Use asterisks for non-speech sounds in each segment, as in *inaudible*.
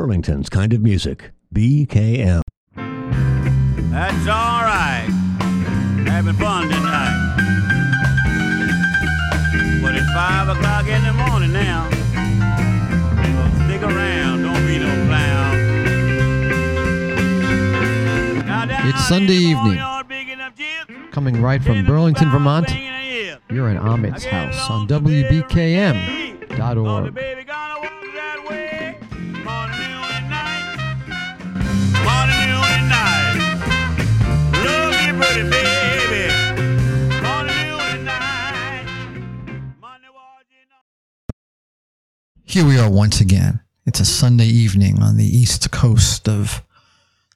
Burlington's kind of music. BKM. That's all right. Having fun tonight. But it's five o'clock in the morning now. So stick around. Don't be no clown. It's Sunday evening. barnyard, picking up chips, Coming right from sitting in the Burlington, Vermont, swinging a hip. you're in Ahmet's house on to Bill WBKM.org. Here we are once again. It's a Sunday evening on the east coast of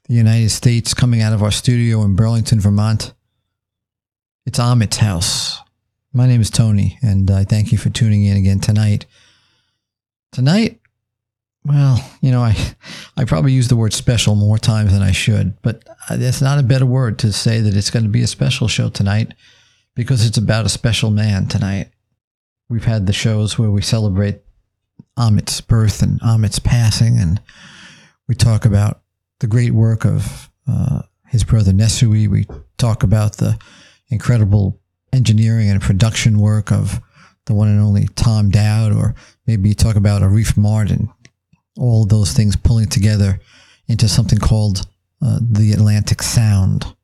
the United States, coming out of our studio in Burlington, Vermont. It's Ahmet's house. My name is Tony, and I thank you for tuning in again tonight. Tonight, well, you know, I I probably use the word special more times than I should, but that's not a better word to say that it's going to be a special show tonight because it's about a special man tonight. We've had the shows where we celebrate Ahmet's birth and Ahmet's passing, and we talk about the great work of uh, his brother Nesuhi. We talk about the incredible engineering and production work of the one and only Tom Dowd, or maybe you talk about Arif Mardin. All those things pulling together into something called uh, the Atlantic Sound.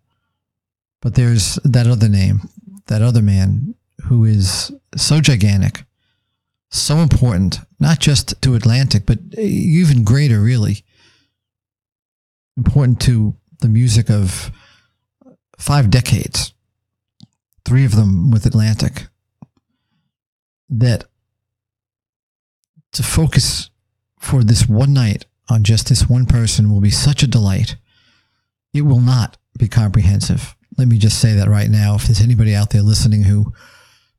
But there's that other name, that other man who is so gigantic so important, not just to Atlantic, but even greater, really. Important to the music of five decades, three of them with Atlantic. That to focus for this one night on just this one person will be such a delight. It will not be comprehensive. Let me just say that right now. If there's anybody out there listening who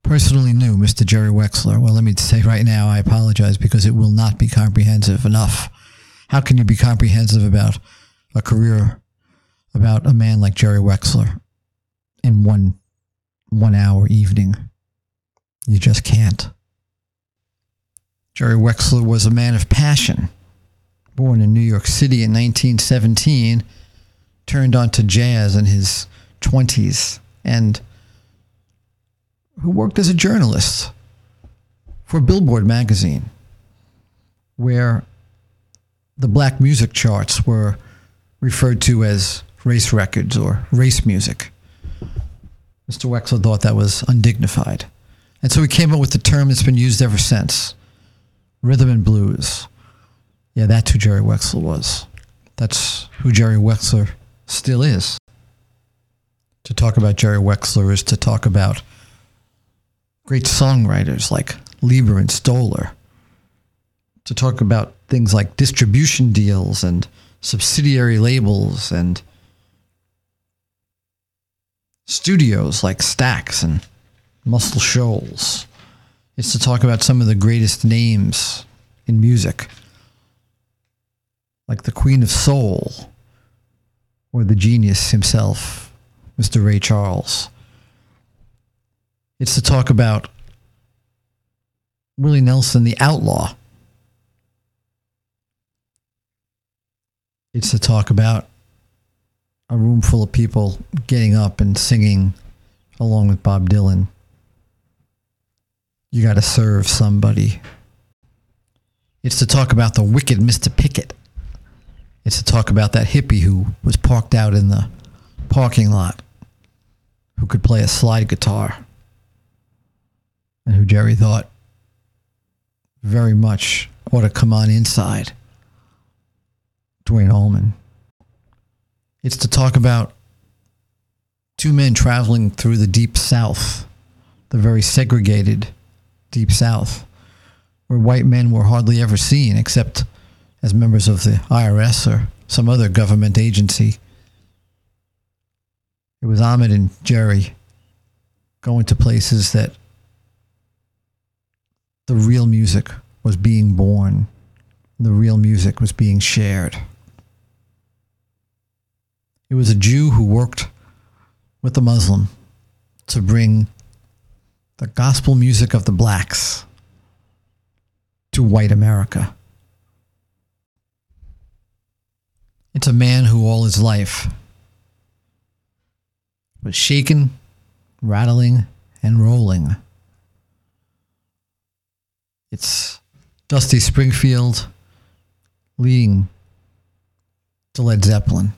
personally knew Mr. Jerry Wexler. Well, let me say right now, I apologize because it will not be comprehensive enough. How can you be comprehensive about a career about a man like Jerry Wexler in one one hour evening? You just can't. Jerry Wexler was a man of passion. Born in New York City in 1917, turned on to jazz in his 20s and who worked as a journalist for Billboard magazine, where the black music charts were referred to as race records or race music. Mr. Wexler thought that was undignified. And so he came up with the term that's been used ever since rhythm and blues. Yeah, that's who Jerry Wexler was. That's who Jerry Wexler still is. To talk about Jerry Wexler is to talk about great songwriters like Leiber and Stoller, to talk about things like distribution deals and subsidiary labels and studios like Stax and Muscle Shoals. It's to talk about some of the greatest names in music, like the Queen of Soul or the genius himself, Mr. Ray Charles. It's to talk about Willie Nelson, the outlaw. It's to talk about a room full of people getting up and singing along with Bob Dylan. You got to serve somebody. It's to talk about the wicked Mr. Pickett. It's to talk about that hippie who was parked out in the parking lot, who could play a slide guitar and who Jerry thought very much ought to come on inside. Duane Allman. It's to talk about two men traveling through the deep south, the very segregated deep south, where white men were hardly ever seen except as members of the IRS or some other government agency. It was Ahmet and Jerry going to places that the real music was being born, the real music was being shared. It was a Jew who worked with a Muslim to bring the gospel music of the blacks to white America. It's a man who all his life was shaken, rattling, and rolling it's Dusty Springfield leading to Led Zeppelin.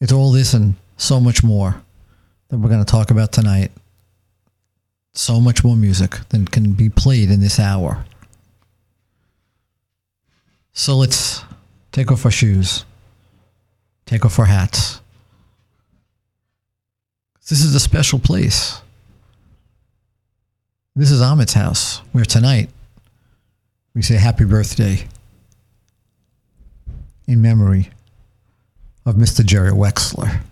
It's all this and so much more that we're going to talk about tonight. So much more music than can be played in this hour. So let's take off our shoes, take off our hats. This is a special place. This is Ahmet's house, where tonight we say happy birthday in memory of Mr. Jerry Wexler.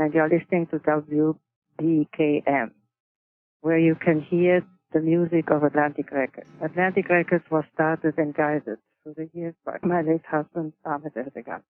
And you're listening to WBKM, where you can hear the music of Atlantic Records. Atlantic Records was started and guided through the years by my late husband, Ahmet Ertegun.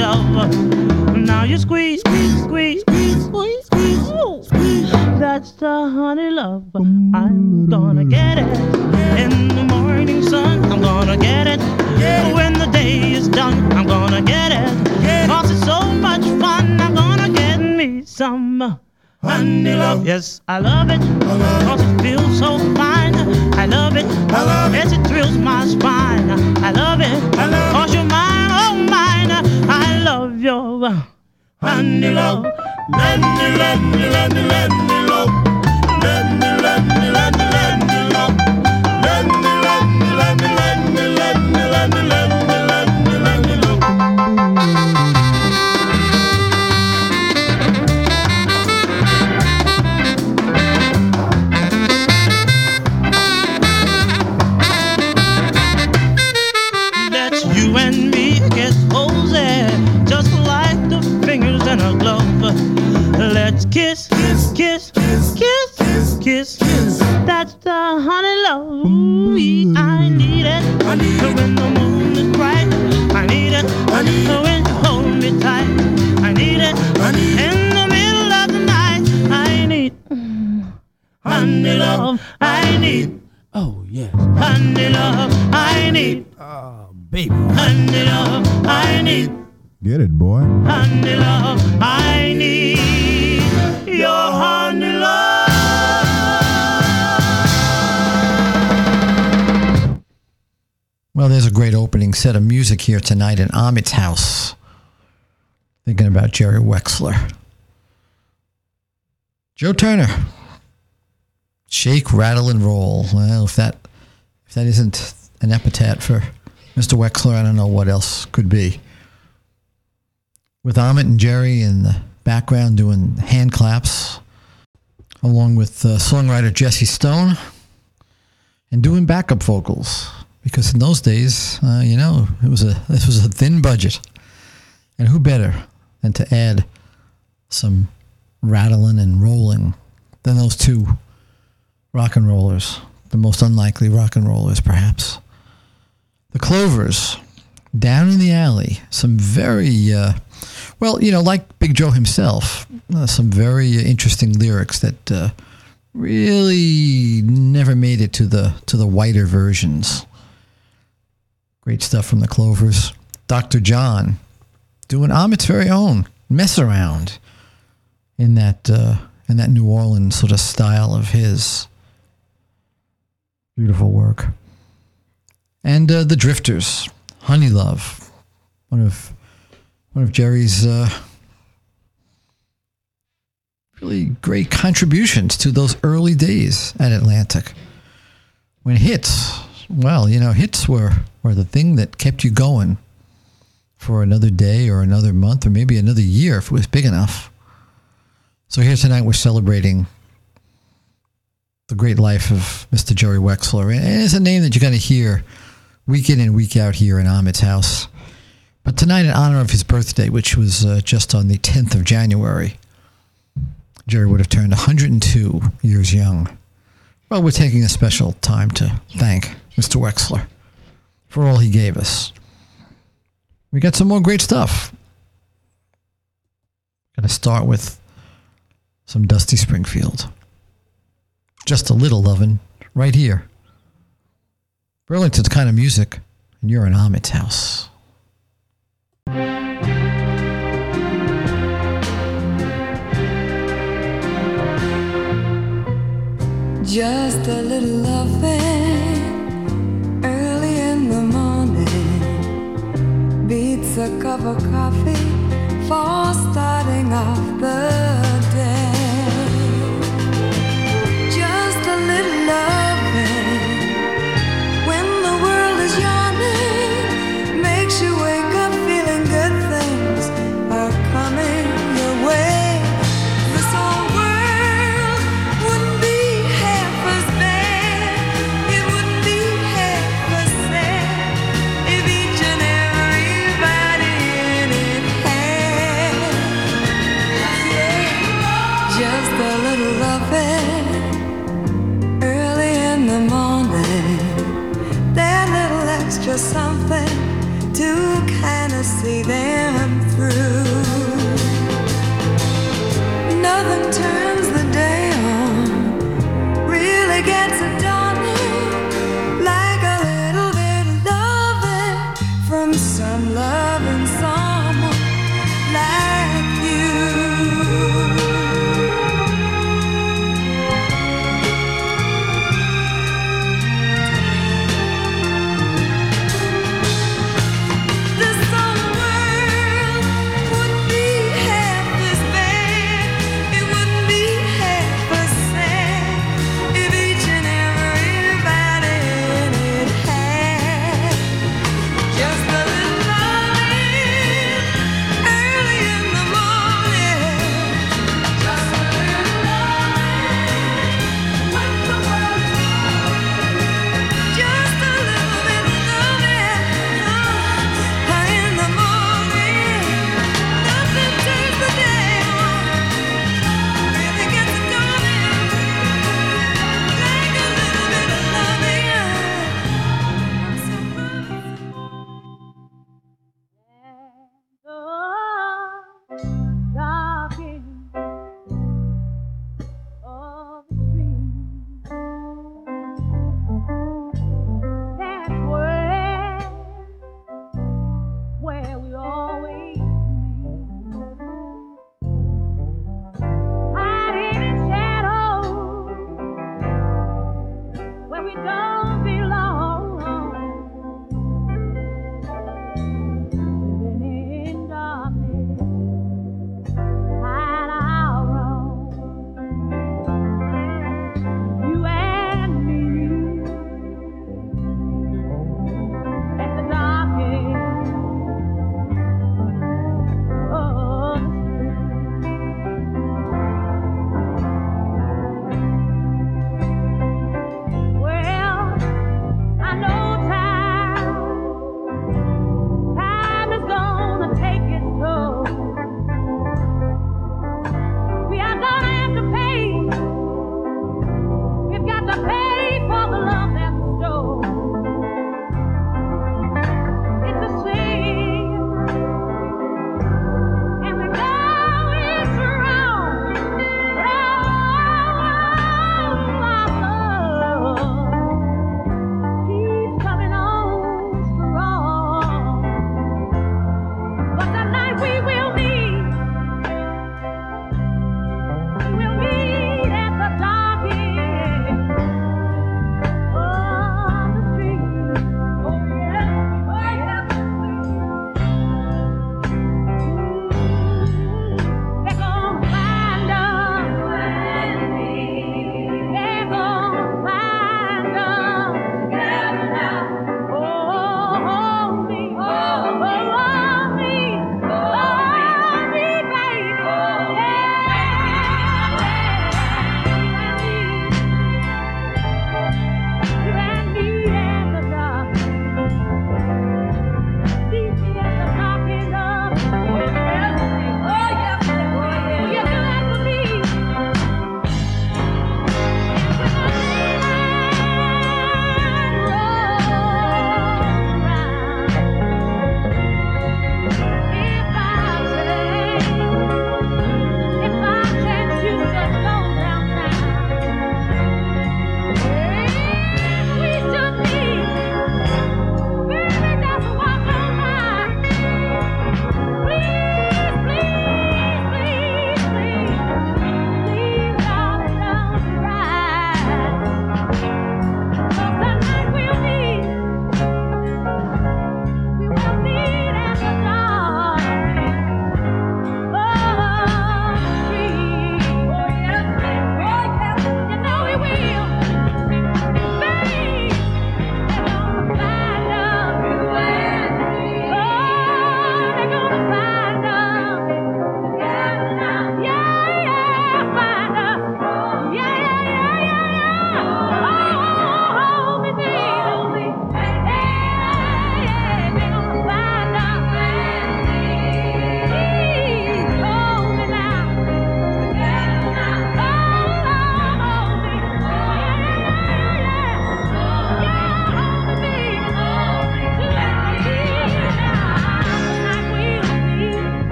dope. Now you squeeze, squeeze, squeeze, squeeze, squeeze, squeeze. squeeze That's the honey love. I'm gonna get it in the morning sun. I'm gonna get it when the day is done. I'm gonna get it. Cause it's so much fun. I'm gonna get me some. Honey love. Yes, I love it. I love Cause it feels so fine. I love it. I love it. Yes, it thrills my spine. I love it. I love Cause it love your me love, handy, handy, handy, handy love, handy, handy, handy, handy love. kiss, kiss, kiss, kiss, kiss, kiss. kiss. That's the honey love Ooh, I need it. I need so when the moon is bright, I need it. I need it. when you hold me tight, I need it. I need in the middle of the night, I need honey love. I need. Oh yes, honey love. I need. Oh baby, honey love. I need. Get it, boy. Honey love. I need. Well, there's a great opening set of music here tonight in Ahmet's house. Thinking about Jerry Wexler. Joe Turner. Shake, rattle, and roll. Well, if that if that isn't an epithet for Mr. Wexler, I don't know what else could be. With Amit and Jerry and the background doing hand claps, along with uh, songwriter Jesse Stone, and doing backup vocals because in those days, uh, you know, it was a this was a thin budget, and who better than to add some rattling and rolling than those two rock and rollers, the most unlikely rock and rollers, perhaps. The Clovers, down in the alley, some very uh, well, you know, like Big Joe himself, uh, some very interesting lyrics that uh, really never made it to the to the whiter versions. Great stuff from the Clovers. Dr. John doing Ahmet's very own mess around in that uh, in that New Orleans sort of style of his. Beautiful work. And uh, the Drifters, Honey Love, one of one of Jerry's uh, really great contributions to those early days at Atlantic. When hits, well, you know, hits were, were the thing that kept you going for another day or another month or maybe another year if it was big enough. So here tonight we're celebrating the great life of Mr. Jerry Wexler. And it's a name that you're going to hear week in and week out here in Ahmet's house. But tonight, in honor of his birthday, which was uh, just on the 10th of January, Jerry would have turned 102 years young. Well, we're taking a special time to thank Mr. Wexler for all he gave us. We got some more great stuff. Going to start with some Dusty Springfield. Just a little lovin' right here. Burlington's kind of music, and you're in Ahmet's house. Just a little loving early in the morning. Beats a cup of coffee for starting off the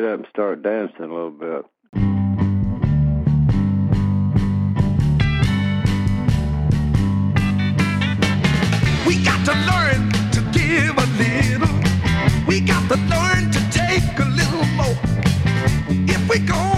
get up and start dancing a little bit. We got to learn to give a little. We got to learn to take a little more. If we go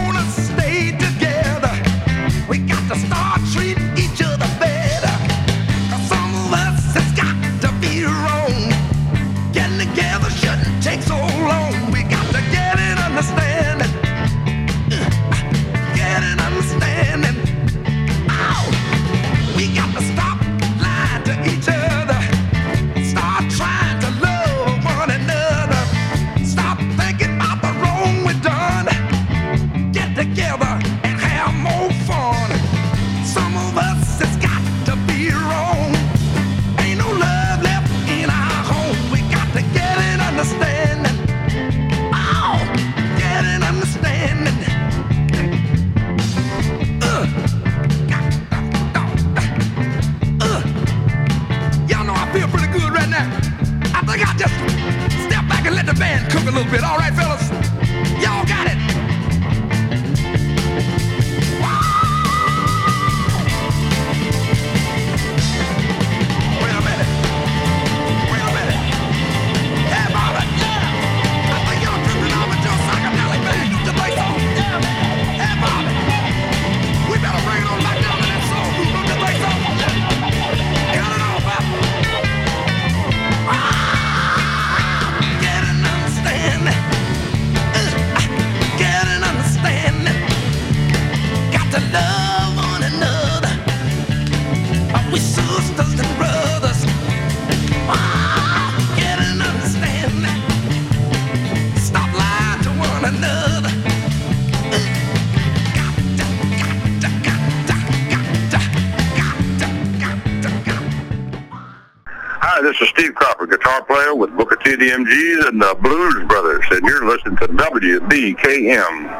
KDMGs and the Blues Brothers, and you're listening to WBKM.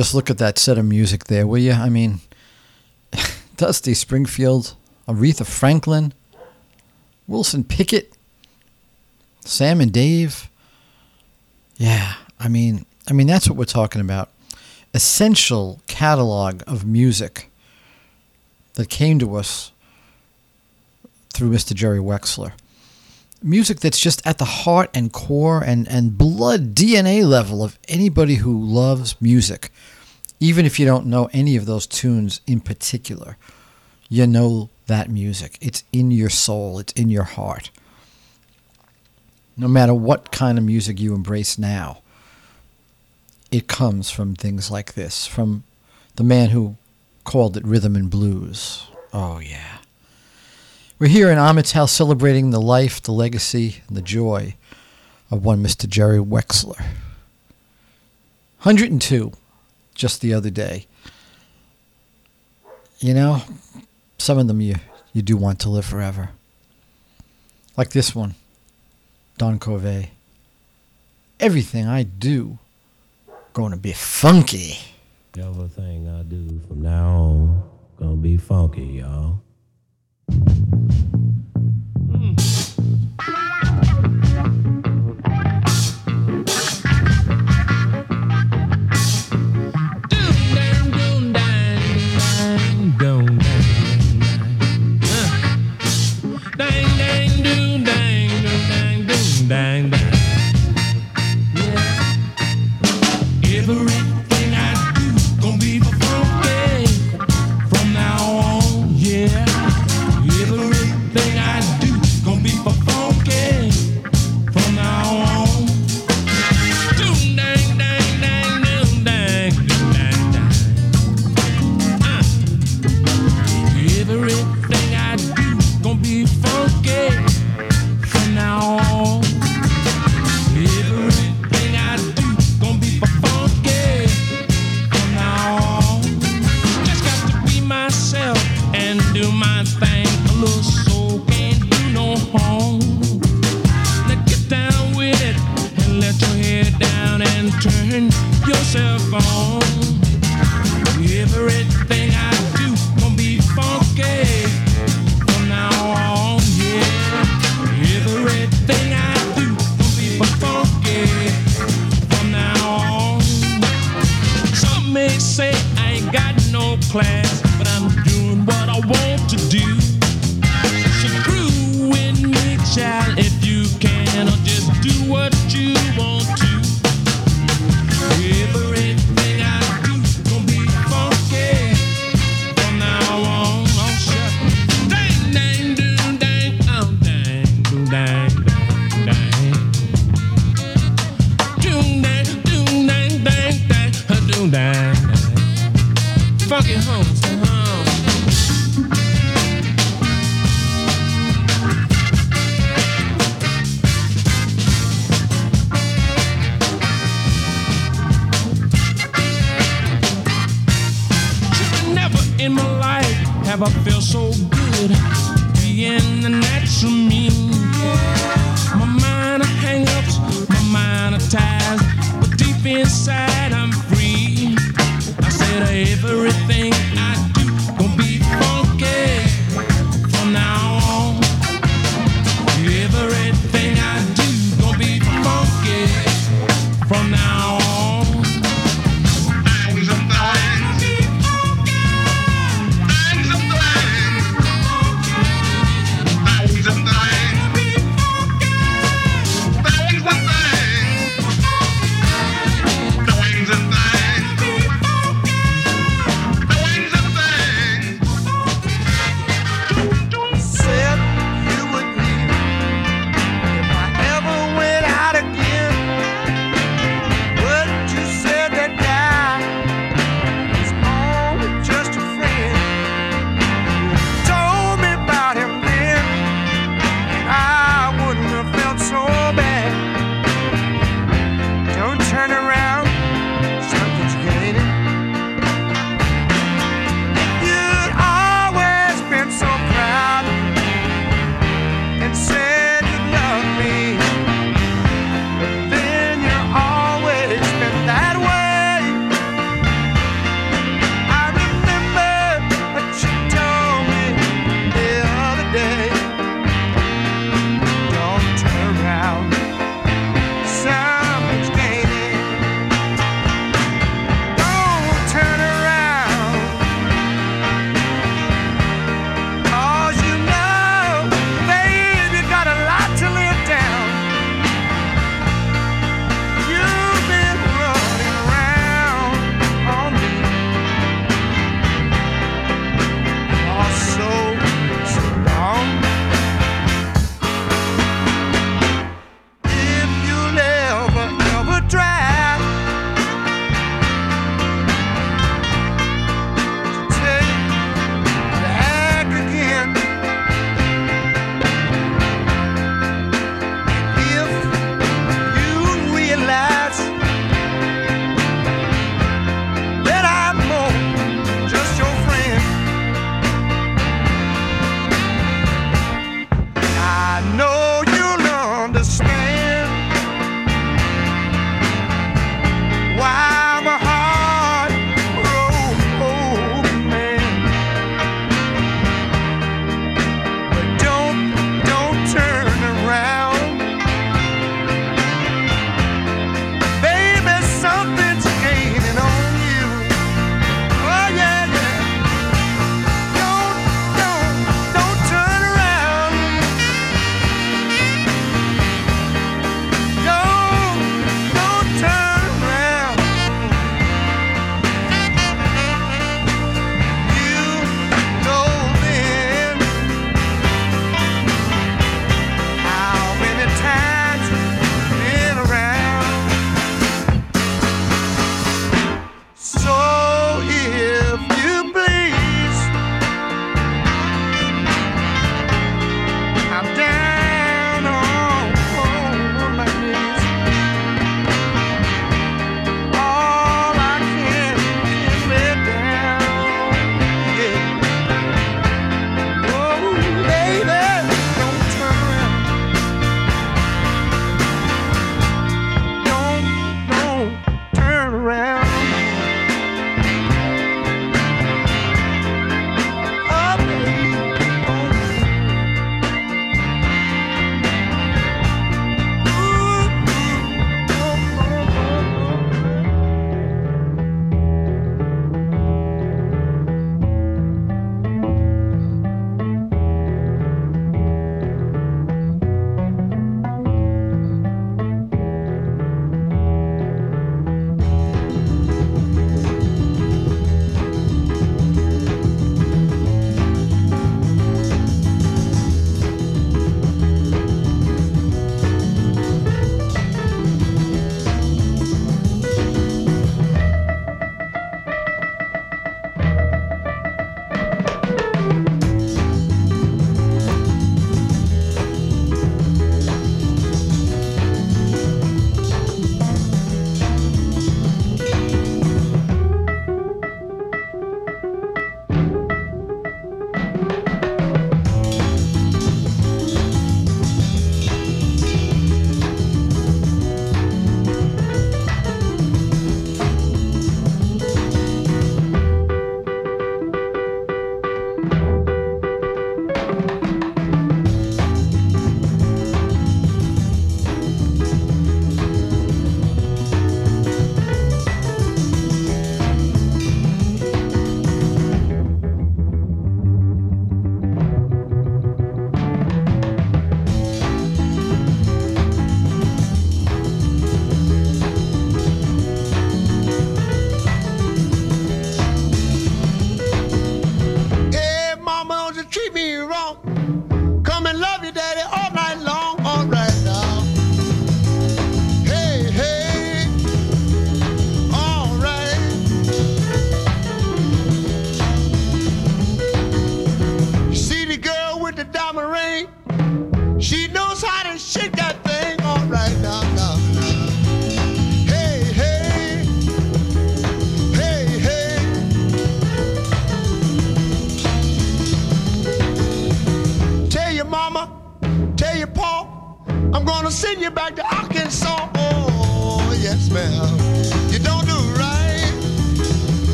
just look at that set of music there, will you? I mean, *laughs* Dusty Springfield, Aretha Franklin, Wilson Pickett, Sam and Dave. Yeah, I mean, I mean that's what we're talking about. Essential catalog of music that came to us through Mr. Jerry Wexler. Music that's just at the heart and core and, and blood DNA level of anybody who loves music. Even if you don't know any of those tunes in particular, you know that music. It's in your soul, it's in your heart. No matter what kind of music you embrace now, it comes from things like this, from the man who called it rhythm and blues. Oh, yeah. We're here in Amitel celebrating the life, the legacy, and the joy of one Mr. Jerry Wexler. 102 just the other day. You know, some of them you, you do want to live forever. Like this one, Don Covay. Everything I do to be funky. Everything I do from now on gonna be funky, y'all.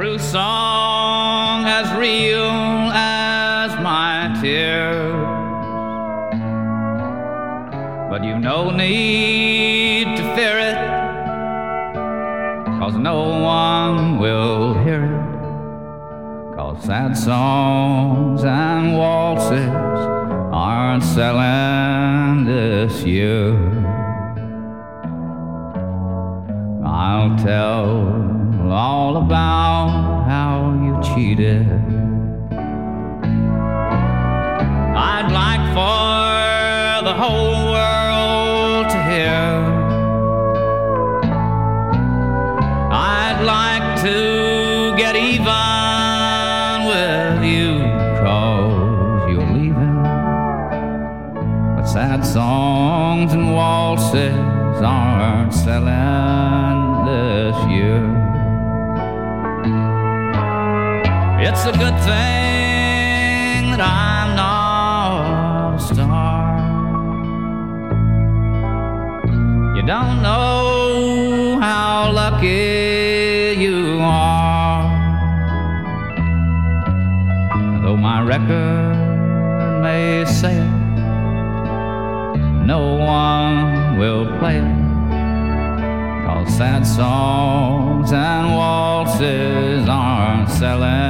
true song as real as my tears. But you've no need to fear it, cause no one will hear it. Cause sad songs and waltzes aren't selling this year. I'll tell all about cheated. I'd like for the whole world to hear. I'd like to get even with you, you're leaving. But sad songs and waltzes aren't selling. it's a good thing that I'm not a star. You don't know how lucky you are. Though my record may say it, no one will play it sad songs and waltzes are selling.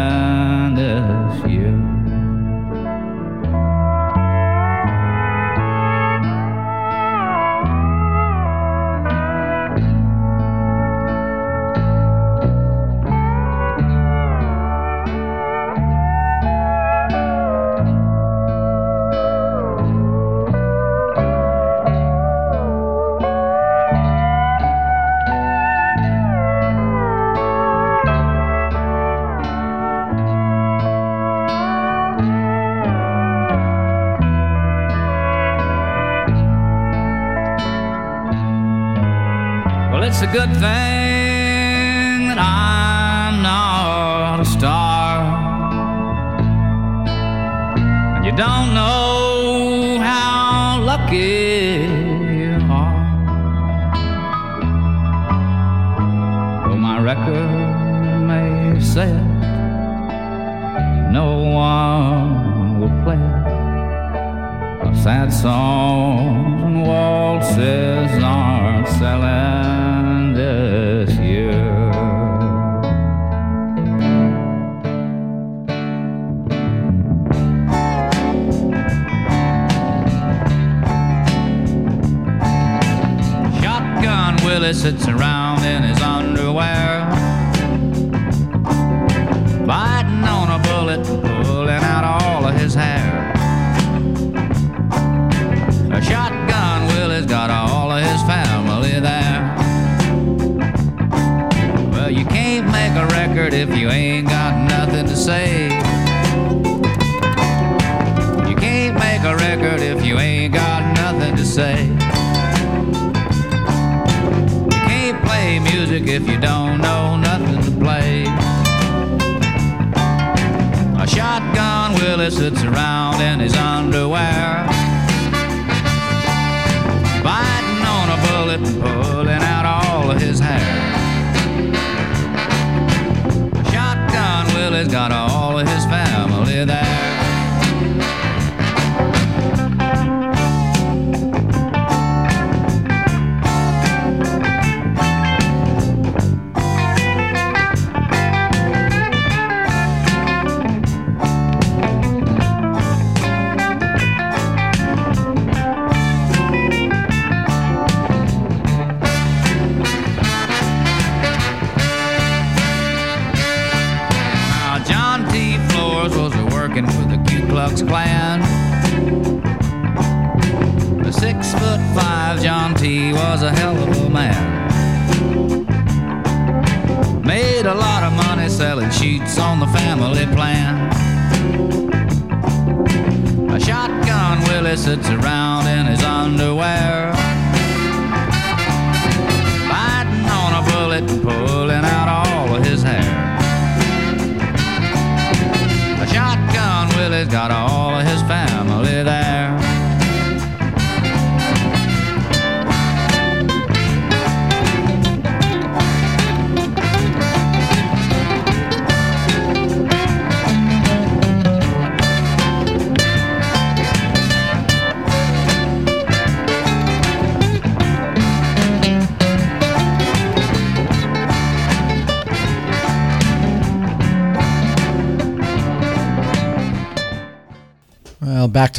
bad thing.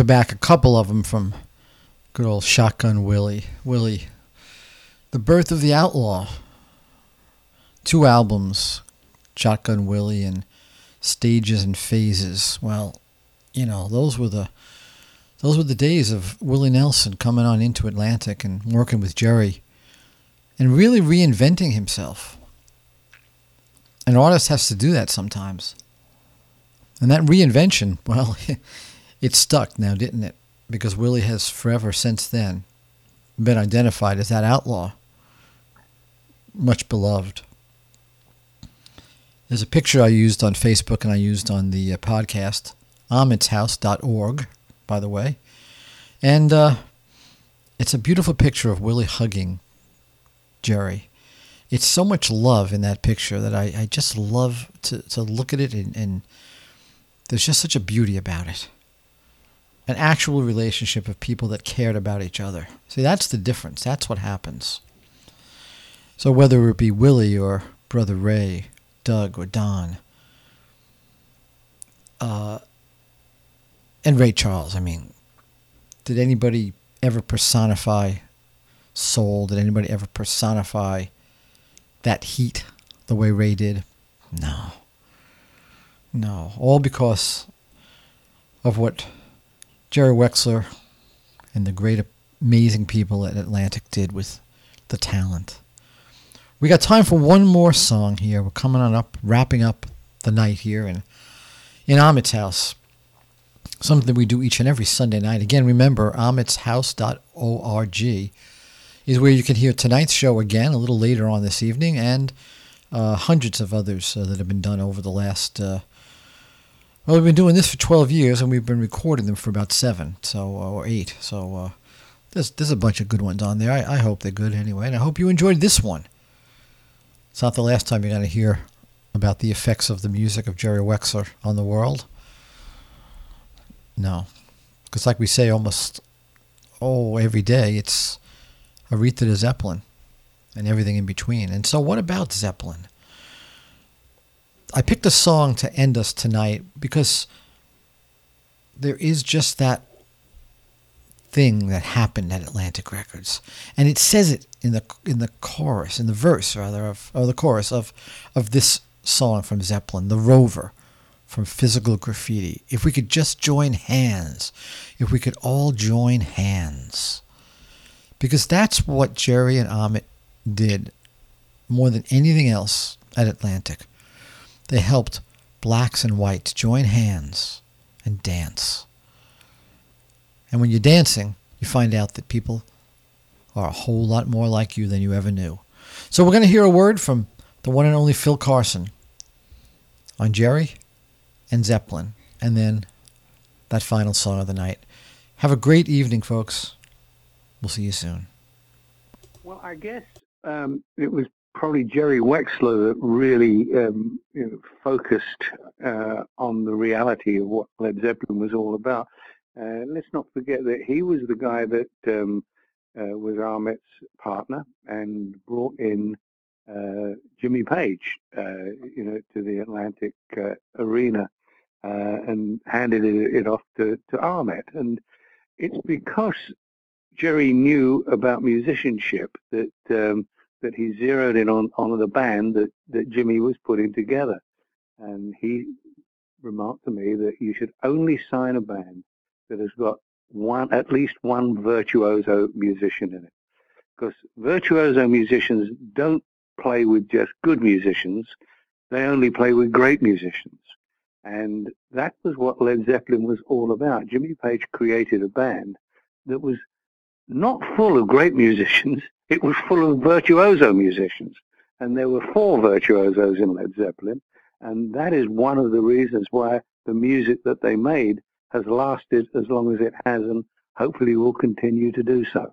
Back a couple of them from good old Shotgun Willie. Willie, The Birth of the Outlaw. Two albums, Shotgun Willie and Stages and Phases. Well, you know, those were the those were the days of Willie Nelson coming on into Atlantic and working with Jerry and really reinventing himself. An artist has to do that sometimes. And that reinvention, *laughs* well, it stuck now, didn't it? Because Willie has forever since then been identified as that outlaw, much beloved. There's a picture I used on Facebook and I used on the uh, podcast, amitshouse.org, by the way. And uh, it's a beautiful picture of Willie hugging Jerry. It's so much love in that picture that I, I just love to, to look at it and, and there's just such a beauty about it. An actual relationship of people that cared about each other. See, that's the difference. That's what happens. So whether it be Willie or Brother Ray, Doug or Don, uh, and Ray Charles, I mean, did anybody ever personify soul? Did anybody ever personify that heat the way Ray did? No. No. All because of what Jerry Wexler and the great, amazing people at Atlantic did with the talent. We got time for one more song here. We're coming on up, wrapping up the night here in, in Ahmet's house. Something we do each and every Sunday night. Again, remember, amitshouse.org is where you can hear tonight's show again a little later on this evening and uh, hundreds of others uh, that have been done over the last. Uh, well, we've been doing this for 12 years and we've been recording them for about seven, so uh, or eight. So uh, there's there's a bunch of good ones on there. I, I hope they're good anyway, and I hope you enjoyed this one. It's not the last time you're going to hear about the effects of the music of Jerry Wexler on the world. No, because like we say almost oh every day, it's Aretha to Zeppelin and everything in between. And so, what about Zeppelin? I picked a song to end us tonight because there is just that thing that happened at Atlantic Records, and it says it in the in the chorus, in the verse rather of or the chorus of of this song from Zeppelin, "The Rover." From physical graffiti. If we could just join hands, if we could all join hands, because that's what Jerry and Ahmet did more than anything else at Atlantic. They helped blacks and whites join hands and dance. And when you're dancing, you find out that people are a whole lot more like you than you ever knew. So we're going to hear a word from the one and only Phil Carson on Jerry and Zeppelin, and then that final song of the night. Have a great evening, folks. We'll see you soon. Well, I guess um, it was probably Jerry Wexler that really um, you know, focused uh, on the reality of what Led Zeppelin was all about. Uh, let's not forget that he was the guy that um, uh, was Ahmet's partner and brought in uh, Jimmy Page, uh, you know, to the Atlantic uh, arena and handed it, it off to, to Ahmet. And it's because Jerry knew about musicianship that um, that he zeroed in on, on the band that, that Jimmy was putting together. And he remarked to me that you should only sign a band that has got one at least one virtuoso musician in it. Because virtuoso musicians don't play with just good musicians, they only play with great musicians. And that was what Led Zeppelin was all about. Jimmy Page created a band that was not full of great musicians, *laughs* it was full of virtuoso musicians. And there were four virtuosos in Led Zeppelin. And that is one of the reasons why the music that they made has lasted as long as it has and hopefully will continue to do so.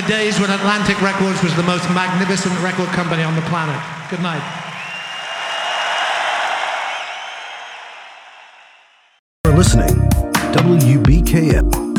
The days when Atlantic Records was the most magnificent record company on the planet. Good night. You're listening. WBKM.